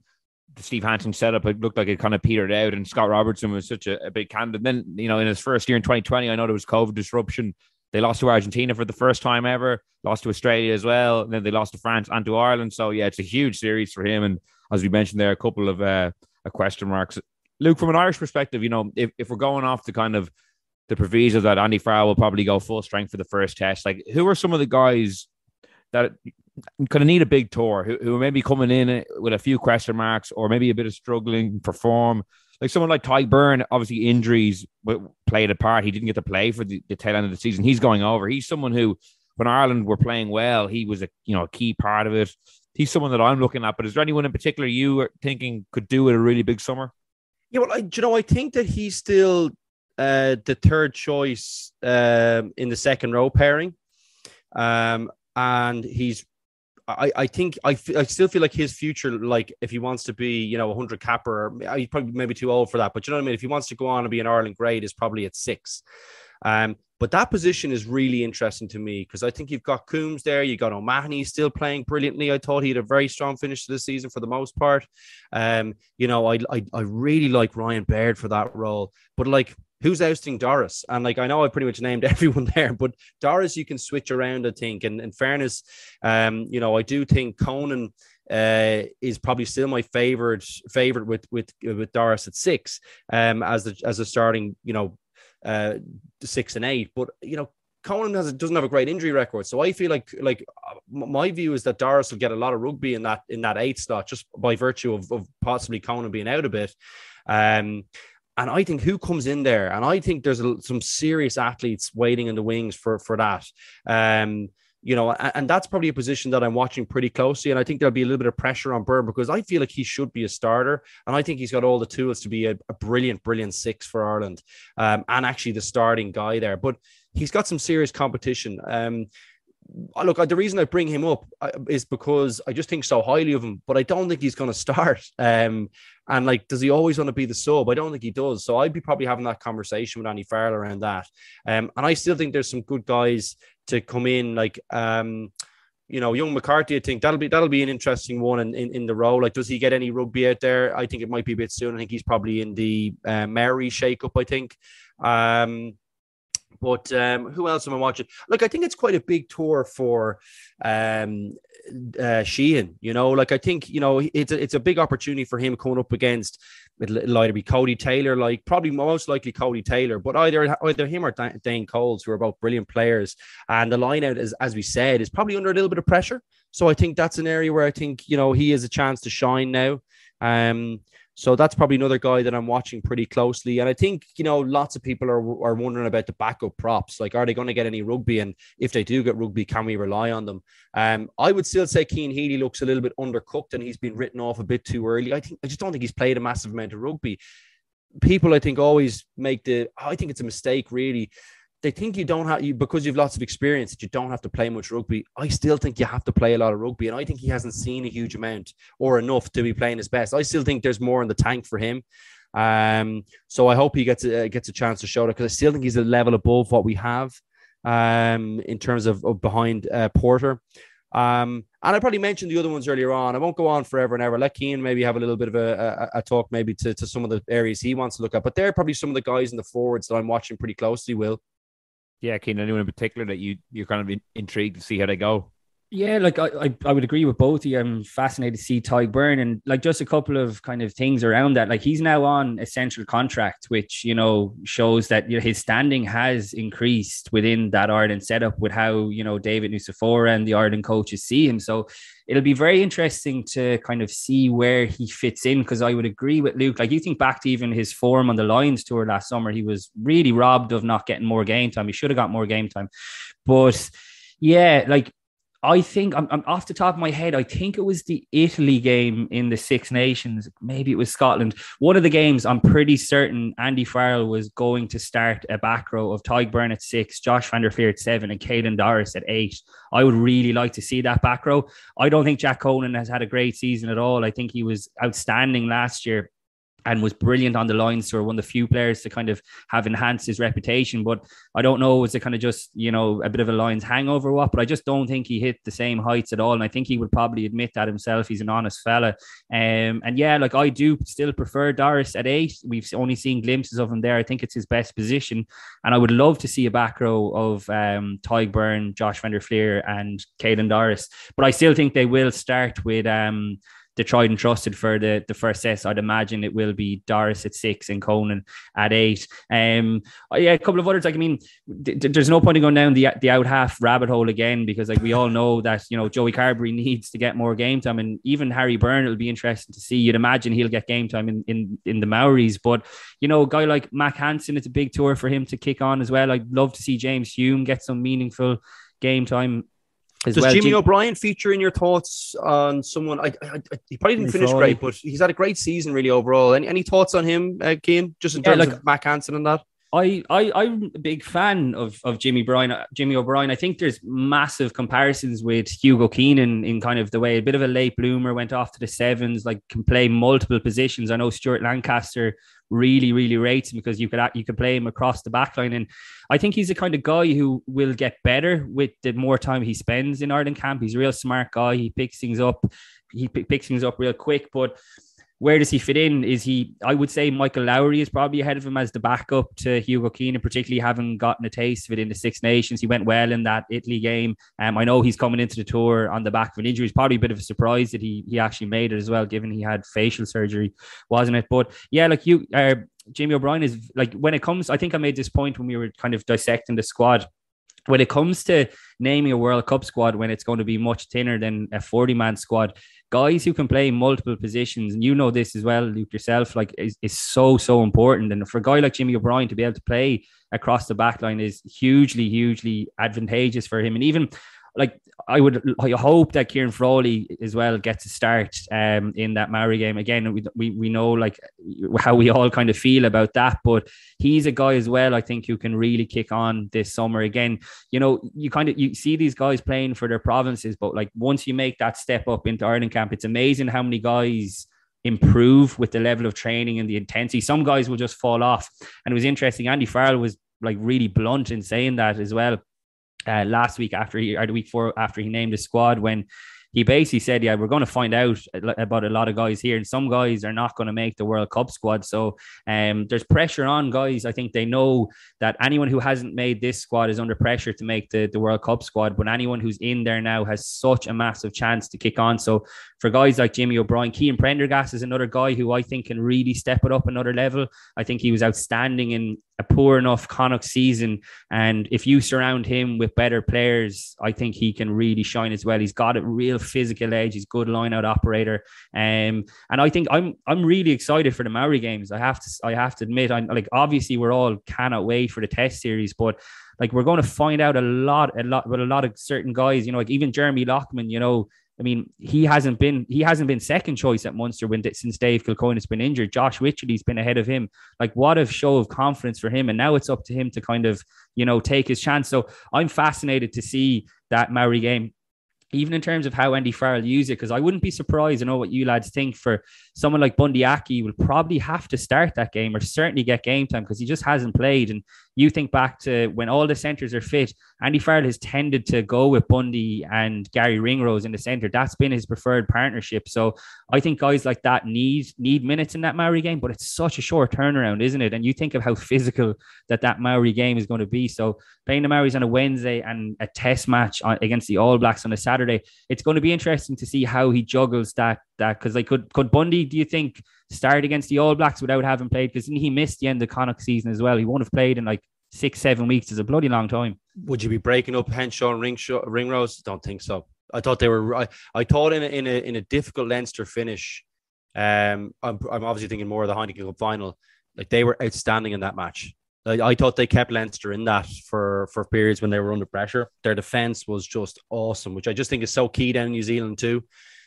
S3: The Steve Hansen setup it looked like it kind of petered out, and Scott Robertson was such a, a big candidate. Then, you know, in his first year in 2020, I know there was COVID disruption. They lost to Argentina for the first time ever, lost to Australia as well, and then they lost to France and to Ireland. So yeah, it's a huge series for him. And as we mentioned there, a couple of uh, question marks. Luke, from an Irish perspective, you know, if, if we're going off the kind of the proviso that Andy Farrell will probably go full strength for the first test. Like, who are some of the guys that kind of need a big tour who, who may be coming in with a few question marks or maybe a bit of struggling perform? Like someone like Tadhg Beirne, obviously injuries played a part. He didn't get to play for the, the tail end of the season. He's going over. He's someone who, when Ireland were playing well, he was a you know a key part of it. He's someone that I'm looking at. But is there anyone in particular you are thinking could do it a really big summer?
S4: Yeah, well, I, you know, I think that he's still uh, the third choice um, in the second row pairing. Um, and he's, I, I think, I, f- I still feel like his future, like if he wants to be, you know, a 100 capper, he's probably maybe too old for that. But you know what I mean? If he wants to go on and be an Ireland grade, is probably at six. Um, But that position is really interesting to me because I think you've got Coombes there, you got O'Mahony still playing brilliantly. I thought he had a very strong finish to the season for the most part. Um, you know, I, I I really like Ryan Baird for that role, but like who's ousting Doris? And like I know I pretty much named everyone there, but Doris you can switch around, I think. And in fairness, um, you know, I do think Conan uh, is probably still my favorite favorite with with with Doris at six, um, as the as a starting, you know, uh, six and eight. But you know, Conan has doesn't have a great injury record, so I feel like like my view is that Doris will get a lot of rugby in that in that eight slot just by virtue of, of possibly Conan being out a bit. Um, and I think who comes in there, and I think there's a, some serious athletes waiting in the wings for for that. Um, you know, and, and, that's probably a position that I'm watching pretty closely. And I think there'll be a little bit of pressure on Beirne because I feel like he should be a starter, and I think he's got all the tools to be a, a brilliant, brilliant six for Ireland, um, and actually the starting guy there. But he's got some serious competition. Um, look, the reason I bring him up uh, is because I just think so highly of him, but I don't think he's going to start. Um, and like, does he always want to be the sub? I don't think he does. So I'd be probably having that conversation with Andy Farrell around that. Um, and I still think there's some good guys to come in, like um, you know, young McCarthy. I think that'll be that'll be an interesting one in, in, in the role. Like, does he get any rugby out there? I think it might be a bit soon. I think he's probably in the uh, Maori shake-up, I think. Um, but um, who else am I watching? Like, I think it's quite a big tour for um, uh, Sheehan. You know, like I think you know it's a, it's a big opportunity for him coming up against. It'll either be Codie Taylor, like probably most likely Codie Taylor, but either either him or Dane Coles, who are both brilliant players. And the line out, is, as we said, is probably under a little bit of pressure. So I think that's an area where I think you know he has a chance to shine now. Um, so that's probably another guy that I'm watching pretty closely. And I think, you know, lots of people are, are wondering about the backup props. Like, are they going to get any rugby? And if they do get rugby, can we rely on them? Um, I would still say Cian Healy looks a little bit undercooked and he's been written off a bit too early. I think I just don't think he's played a massive amount of rugby. People, I think, always make the I think it's a mistake, really they think you don't have you because you've lots of experience that you don't have to play much rugby. I still think you have to play a lot of rugby, and I think he hasn't seen a huge amount or enough to be playing his best. I still think there's more in the tank for him. Um, so I hope he gets a, gets a chance to show that because I still think he's a level above what we have um, in terms of, of behind uh, Porter. Um, and I probably mentioned the other ones earlier on. I won't go on forever and ever. Let Cian maybe have a little bit of a, a, a, talk maybe to, to some of the areas he wants to look at. But they're probably some of the guys in the forwards that I'm watching pretty closely, Will
S3: yeah, Cian, anyone in particular that you you're kind of intrigued to see how they go?
S5: Yeah, like I, I, I, would agree with both of you. I'm fascinated to see Tadhg Beirne and like just a couple of kind of things around that. Like he's now on a central contract, which you know shows that you know his standing has increased within that Ireland setup with how you know David Nucifora and the Ireland coaches see him. So it'll be very interesting to kind of see where he fits in because I would agree with Luke. Like you think back to even his form on the Lions tour last summer, he was really robbed of not getting more game time. He should have got more game time, but yeah, like I think I'm, I'm, off the top of my head. I think it was the Italy game in the Six Nations. Maybe it was Scotland. One of the games, I'm pretty certain Andy Farrell was going to start a back row of Tadhg Beirne at six, Josh van der Flier at seven, and Caelan Doris at eight. I would really like to see that back row. I don't think Jack Conan has had a great season at all. I think he was outstanding last year and was brilliant on the Lions tour, one of the few players to kind of have enhanced his reputation. But I don't know, was it kind of just, you know, a bit of a Lions hangover what? But I just don't think he hit the same heights at all. And I think he would probably admit that himself. He's an honest fella. Um, and yeah, like I do still prefer Doris at eight. We've only seen glimpses of him there. I think it's his best position. And I would love to see a back row of um, Tadhg Beirne, Josh van and Caelan Doris. But I still think they will start with um, the tried and trusted for the, the first set. I'd imagine it will be Doris at six and Conan at eight. Um, yeah, a couple of others. Like I mean, th- there's no point in going down the the out half rabbit hole again because like we all know that you know Joey Carbery needs to get more game time, and even Harry Byrne. It'll be interesting to see. You'd imagine he'll get game time in in in the Maoris, but you know, a guy like Mack Hansen, it's a big tour for him to kick on as well. I'd love to see James Hume get some meaningful game time
S4: does well. Jimmy Jim- O'Brien feature in your thoughts on someone? I, I, I he probably didn't finish great, but he's had a great season really overall. Any, any thoughts on him, uh, Cian? Just in terms like, of Mack Hansen and that.
S5: I, I I'm a big fan of of Jimmy Bryan, Jimmy O'Brien. I think there's massive comparisons with Hugo Keenan in kind of the way a bit of a late bloomer went off to the sevens, like can play multiple positions. I know Stuart Lancaster really really rates him because you could you could play him across the back line, and I think he's the kind of guy who will get better with the more time he spends in Ireland camp. He's a real smart guy. He picks things up. He picks things up real quick, but where does he fit in? Is he? I would say Michael Lowry is probably ahead of him as the backup to Hugo Keenan, particularly having gotten a taste of it in the Six Nations. He went well in that Italy game. Um, I know he's coming into the tour on the back of an injury. It's probably a bit of a surprise that he he actually made it as well, given he had facial surgery, wasn't it? But yeah, like you, uh, Jamie O'Brien is like when it comes. I think I made this point when we were kind of dissecting the squad when it comes to naming a World Cup squad, when it's going to be much thinner than a 40 man squad, guys who can play multiple positions, and you know this as well, Luke, yourself, like is, is so, so important. And for a guy like Jimmy O'Brien to be able to play across the back line is hugely, hugely advantageous for him. And even like I would I hope that Ciarán Frawley as well gets a start um, in that Maori game. Again, we, we we know like how we all kind of feel about that, but he's a guy as well. I think who can really kick on this summer. Again, you know, you kind of you see these guys playing for their provinces, but like once you make that step up into Ireland camp, it's amazing how many guys improve with the level of training and the intensity. Some guys will just fall off, and it was interesting. Andy Farrell was like really blunt in saying that as well uh, last week after he or the week four after he named the squad when he basically said, "Yeah, we're going to find out about a lot of guys here, and some guys are not going to make the World Cup squad." So, um, there's pressure on guys. I think they know that anyone who hasn't made this squad is under pressure to make the, the World Cup squad. But anyone who's in there now has such a massive chance to kick on. So, for guys like Jimmy O'Brien, Cian Prendergast is another guy who I think can really step it up another level. I think he was outstanding in a poor enough Connacht season. And if you surround him with better players, I think he can really shine as well. He's got a real physical edge. He's good line out operator. Um, and I think I'm I'm really excited for the Maori games. I have to I have to admit, I'm like obviously we're all cannot wait for the test series, but like we're going to find out a lot, a lot with a lot of certain guys, you know, like even Jeremy Loughman, you know, I mean, he hasn't been he hasn't been second choice at Munster when since Dave Kilcoyne has been injured. Josh Wycherley's been ahead of him. Like, what a show of confidence for him! And now it's up to him to kind of you know take his chance. So I'm fascinated to see that Maori game even in terms of how Andy Farrell used it, because I wouldn't be surprised. I know what you lads think for someone like Bundee Aki will probably have to start that game or certainly get game time because he just hasn't played. And you think back to when all the centres are fit, Andy Farrell has tended to go with Bundee and Garry Ringrose in the centre. That's been his preferred partnership. So I think guys like that need need minutes in that Maori game, but it's such a short turnaround, isn't it? And you think of how physical that that Maori game is going to be. So playing the Maoris on a Wednesday and a test match uh, against the All Blacks on a Saturday, it's going to be interesting to see how he juggles that. That because like could could Bundee, do you think? start against the All Blacks without having played because he missed the end of Connacht season as well. He won't have played in like six, seven weeks. Is a bloody long time.
S4: Would you be breaking up Henshaw and Ring Ringrose? Don't think so. I thought they were. I, I thought in a, in a in a difficult Leinster finish. Um, I'm, I'm obviously thinking more of the Heineken Cup final. Like they were outstanding in that match. I thought they kept Leinster in that for for periods when they were under pressure. Their defense was just awesome, which I just think is so key down in New Zealand too.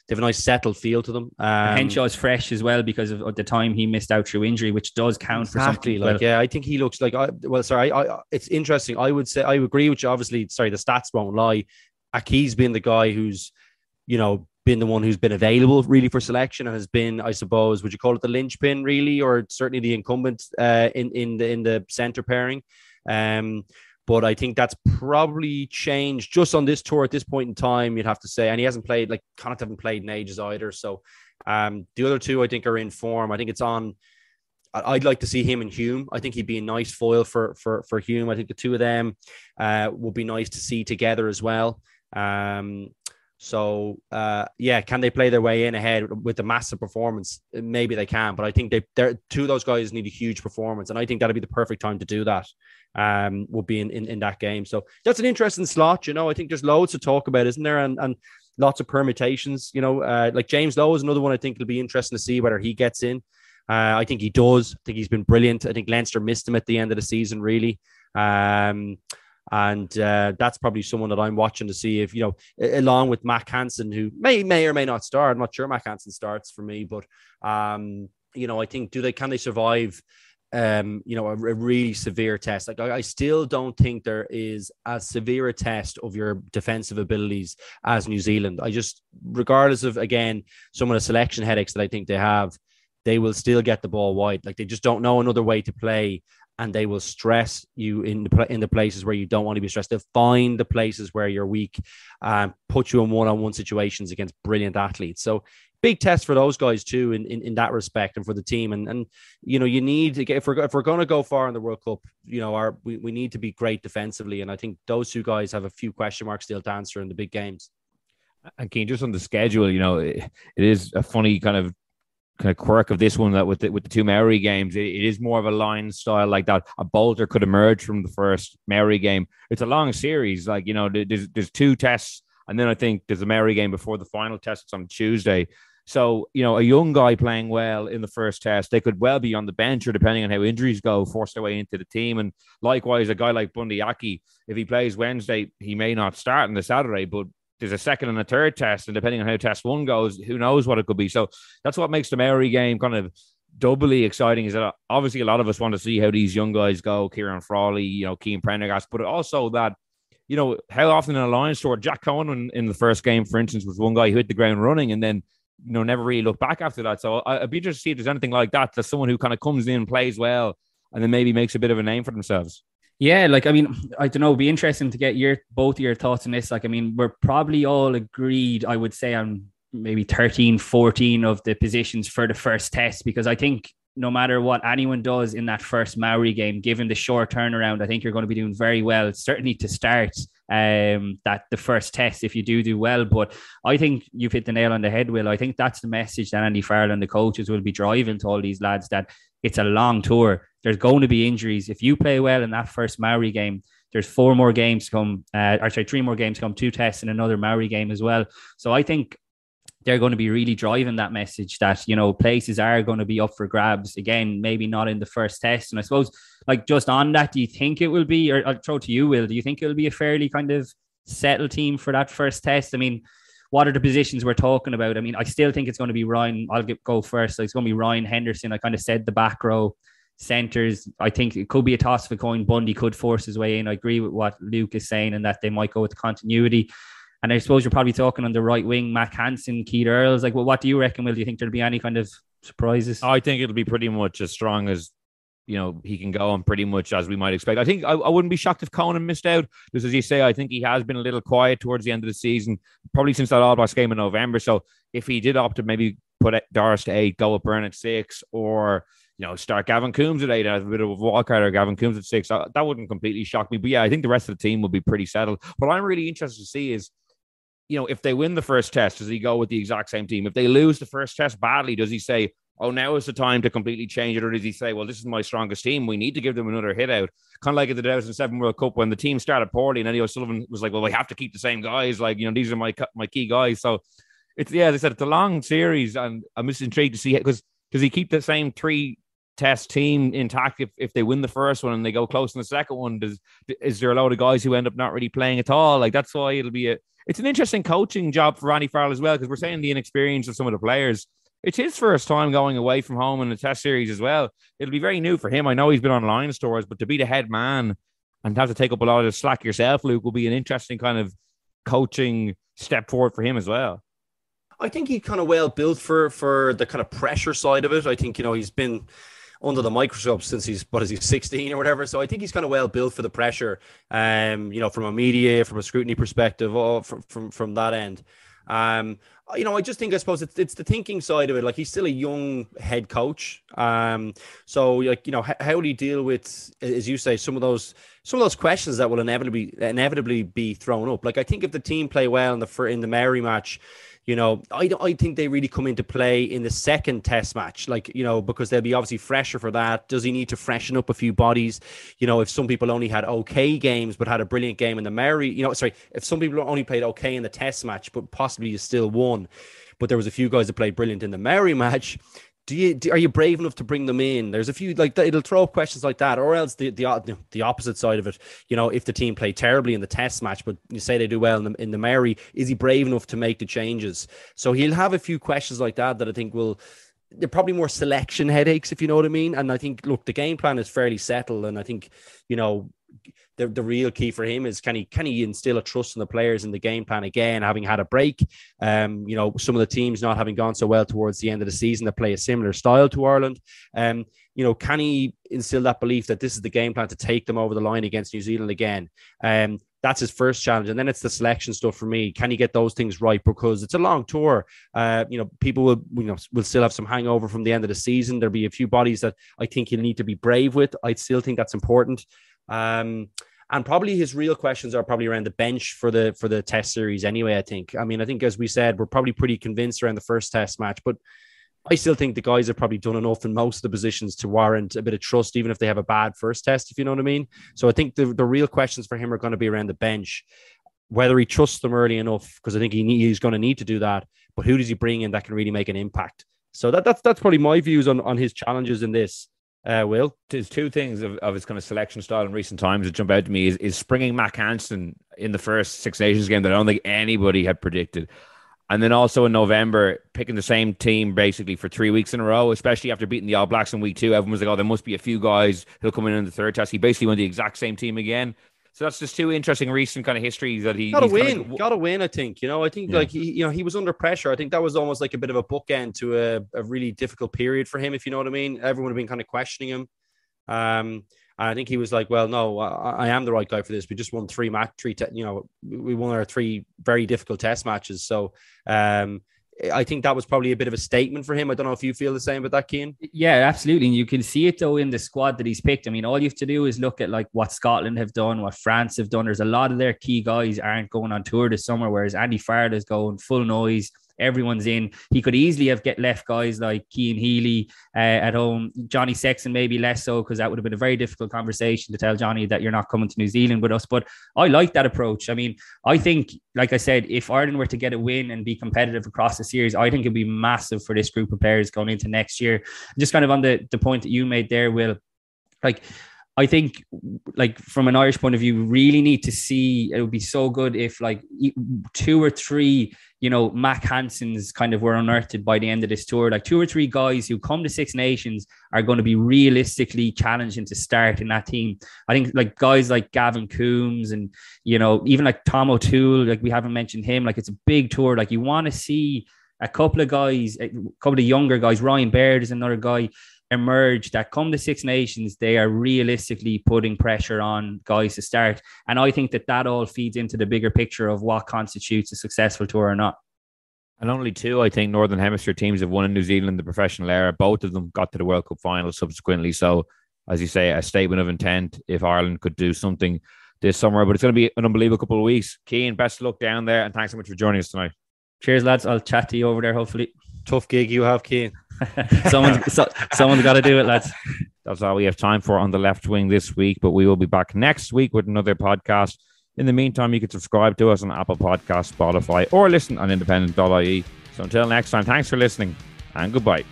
S4: They have a nice settled feel to them. Um,
S5: Henshaw's fresh as well because of, of, the time he missed out through injury, which does count exactly, for something.
S4: Like, well. yeah, I think he looks like. I, well, sorry, I, I, it's interesting. I would say I agree with you. Obviously, sorry, the stats won't lie. Aki's been the guy who's, you know, been the one who's been available really for selection and has been, I suppose, would you call it the linchpin really, or certainly the incumbent uh, in in the in the center pairing. Um, but I think that's probably changed just on this tour at this point in time. You'd have to say, and he hasn't played like Connacht haven't played in ages either. So um, the other two, I think, are in form. I think it's on. I'd like to see him and Hume. I think he'd be a nice foil for for for Hume. I think the two of them uh, would be nice to see together as well. Um, so uh, yeah, can they play their way in ahead with a massive performance? Maybe they can, but I think they they're two of those guys need a huge performance, and I think that'll be the perfect time to do that. Um, will be in, in in that game. So that's an interesting slot. You know, I think there's loads to talk about, isn't there? And and lots of permutations. You know, uh, like James Lowe is another one. I think it'll be interesting to see whether he gets in. Uh, I think he does. I think he's been brilliant. I think Leinster missed him at the end of the season, really. Um, and uh, that's probably someone that I'm watching to see if you know, along with Mack Hansen, who may may or may not start. I'm not sure Mack Hansen starts for me, but um, you know, I think do they can they survive um, you know, a, a, really severe test. Like I, I, still don't think there is as severe a test of your defensive abilities as New Zealand. I just, regardless of again some of the selection headaches that I think they have, they will still get the ball wide. Like they just don't know another way to play, and they will stress you in the in the places where you don't want to be stressed. They'll find the places where you're weak, and um, put you in one on one situations against brilliant athletes. So big test for those guys too in, in, in that respect and for the team and and you know you need to get if we're if we're going to go far in the World Cup you know our we, we need to be great defensively and I think those two guys have a few question marks still to answer in the big games.
S3: And Cian, just on the schedule, you know, it, it is a funny kind of kind of quirk of this one that with the, with the two Maori games, it, it is more of a line style like that. A bolter could emerge from the first Maori game. It's a long series, like you know, there's there's two tests, and then I think there's a Maori game before the final test. It's on Tuesday. So, you know, a young guy playing well in the first test, they could well be on the bench or depending on how injuries go, force their way into the team. And likewise, a guy like Bundee Aki, if he plays Wednesday, he may not start on the Saturday, but there's a second and a third test. And depending on how test one goes, who knows what it could be. So that's what makes the Maori game kind of doubly exciting is that uh, obviously a lot of us want to see how these young guys go, Ciarán Frawley, you know, Cian Prendergast, but also that you know, how often in a Lions store, Jack Conan, the first game, for instance, was one guy who hit the ground running and then you know, never really look back after that. So I'd be interested to see if there's anything like that. That someone who kind of comes in, plays well, and then maybe makes a bit of a name for themselves.
S5: Yeah, like I mean, I don't know. It'd be interesting to get your both your thoughts on this. Like, I mean, we're probably all agreed. I would say on maybe 13, 14 of the positions for the first test because I think no matter what anyone does in that first Maori game, given the short turnaround, I think you're going to be doing very well. Certainly to start um, that the first test if you do do well. But I think you've hit the nail on the head, Will. I think that's the message that Andy Farrell and the coaches will be driving to all these lads that it's a long tour. There's going to be injuries. If you play well in that first Maori game, there's four more games come, uh, or sorry, three more games come, two tests and another Maori game as well. So I think they're going to be really driving that message that you know places are going to be up for grabs again maybe not in the first test. And i suppose like just on that do you think it will be or i'll throw to you will do you think it will be a fairly kind of settled team for that first test? I mean what are the positions we're talking about? I mean i still think it's going to be ryan i'll get, go first. So it's going to be ryan henderson. I kind of said the back row centers i think it could be a toss of a coin bundee could force his way in i agree with what luke is saying and that they might go with the continuity and I suppose you're probably talking on the right wing, Mack Hansen, Keith Earls. Like, well, what do you reckon? Will do you think there'll be any kind of surprises?
S3: I think it'll be pretty much as strong as you know he can go and pretty much as we might expect. I think I, I wouldn't be shocked if Conan missed out because, as you say, I think he has been a little quiet towards the end of the season, probably since that All Blacks game in November. So if he did opt to maybe put Doris to eight, go with Byrne at six, or you know, start Gavin Coombes at eight, have a bit of a wildcard or Gavin Coombes at six. That wouldn't completely shock me. But yeah, I think the rest of the team will be pretty settled. What I'm really interested to see is you know, if they win the first test, does he go with the exact same team? If they lose the first test badly, does he say, oh, now is the time to completely change it? Or does he say, well, this is my strongest team. We need to give them another hit out? Kind of like at the 2007 World Cup when the team started poorly and Eddie O'Sullivan was like, well, we have to keep the same guys. Like, you know, these are my my key guys. So it's, yeah, as I said, it's a long series. And I'm just intrigued to see it because does he keep the same three test team intact if, if they win the first one and they go close in the second one? Does is there a lot of guys who end up not really playing at all? Like that's why it'll be a it's an interesting coaching job for Ronnie Farrell as well, because we're saying the inexperience of some of the players. It's his first time going away from home in the test series as well. It'll be very new for him. I know he's been on Lions stores, but to be the head man and have to take up a lot of slack yourself, Luke, will be an interesting kind of coaching step forward for him as well.
S4: I think he kind of well built for for the kind of pressure side of it. I think you know he's been under the microscope since he's what is he 16 or whatever. So I think he's kind of well built for the pressure. Um, you know, from a media, from a scrutiny perspective, all from from, from that end. Um, you know, I just think I suppose it's it's the thinking side of it. Like he's still a young head coach. Um, so like you know, how, how do you deal with, as you say, some of those some of those questions that will inevitably inevitably be thrown up? Like I think if the team play well in the in the Maori match you know, I, I think they really come into play in the second test match, like, you know, because they'll be obviously fresher for that. Does he need to freshen up a few bodies? You know, if some people only had okay games but had a brilliant game in the Maori, you know, sorry, if some people only played okay in the test match but possibly you still won, but there was a few guys that played brilliant in the Maori match, do you do, are you brave enough to bring them in? There's a few like it'll throw up questions like that, or else the the the opposite side of it. You know, if the team play terribly in the test match, but you say they do well in the in the Maori, is he brave enough to make the changes? So he'll have a few questions like that that I think will they're probably more selection headaches, if you know what I mean. And I think, look, the game plan is fairly settled, and I think, you know, the, the real key for him is can he can he instill a trust in the players in the game plan again, having had a break. Um, you know, some of the teams not having gone so well towards the end of the season that play a similar style to Ireland. Um, you know, can he instill that belief that this is the game plan to take them over the line against New Zealand again? Um, that's his first challenge. And then it's the selection stuff for me. Can he get those things right? Because it's a long tour. Uh, you know, people will, you know, will still have some hangover from the end of the season. There'll be a few bodies that I think he'll need to be brave with. I still think that's important. Um, and probably his real questions are probably around the bench for the for the test series anyway. I think. I mean, I think as we said, we're probably pretty convinced around the first test match, but I still think the guys have probably done enough in most of the positions to warrant a bit of trust, even if they have a bad first test, if you know what I mean. So I think the, the real questions for him are going to be around the bench, whether he trusts them early enough, because I think he he's going to need to do that. But who does he bring in that can really make an impact? So that, that's that's probably my views on, on his challenges in this. Uh, Will,
S3: there's two things of, of his kind of selection style in recent times that jump out to me is, is springing Mack Hansen in the first Six Nations game that I don't think anybody had predicted. And then also in November, picking the same team basically for three weeks in a row, especially after beating the All Blacks in week two. Everyone was like, oh, there must be a few guys who'll come in in the third test. He basically went the exact same team again. So that's just two interesting recent kind of histories that he
S4: got to win. Kind of, got to win. I think you know. I think yeah. like he, you know, he was under pressure. I think that was almost like a bit of a bookend to a, a really difficult period for him. If you know what I mean, everyone had been kind of questioning him. Um, and I think he was like, well, no, I, I, am the right guy for this. We just won three match, three, te- you know, we won our three very difficult test matches. So, um, I think that was probably a bit of a statement for him. I don't know if you feel the same about that, Cian.
S5: Yeah, absolutely. And you can see it though in the squad that he's picked. I mean, all you have to do is look at like what Scotland have done, what France have done. There's a lot of their key guys aren't going on tour this summer, whereas Andy Farrell is going full noise everyone's in. He could easily have get left guys like Cian Healy uh, at home. Johnny Sexton maybe less so because that would have been a very difficult conversation to tell Johnny that you're not coming to New Zealand with us. But I like that approach. I mean, I think, like I said, if Ireland were to get a win and be competitive across the series, I think it'd be massive for this group of players going into next year. Just kind of on the the point that you made there, Will, like I think, like from an Irish point of view, really need to see. It would be so good if like two or three, you know, Mack Hansens kind of were unearthed by the end of this tour. Like two or three guys who come to Six Nations are going to be realistically challenging to start in that team. I think like guys like Gavin Coombes and you know even like Tom O'Toole. Like we haven't mentioned him. Like it's a big tour. Like you want to see a couple of guys, a couple of younger guys. Ryan Baird is another guy emerge that come to Six Nations, they are realistically putting pressure on guys to start. And I think that that all feeds into the bigger picture of what constitutes a successful tour or not.
S3: And only two, I think, Northern Hemisphere teams have won in New Zealand the professional era. Both of them got to the World Cup final subsequently. So, as you say, a statement of intent if Ireland could do something this summer. But it's going to be an unbelievable couple of weeks. Cian, best of luck down there. And thanks so much for joining us tonight.
S5: Cheers, lads. I'll chat to you over there, hopefully.
S4: Tough gig you have, Cian.
S5: someone's so, someone's got to do it, lads.
S3: That's all we have time for on the left wing this week, but we will be back next week with another podcast. In the meantime, you can subscribe to us on Apple Podcast, Spotify, or listen on independent.ie. So until next time, thanks for listening and goodbye.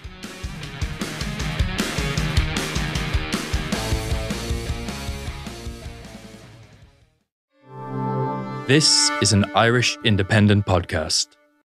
S1: This is an Irish independent podcast.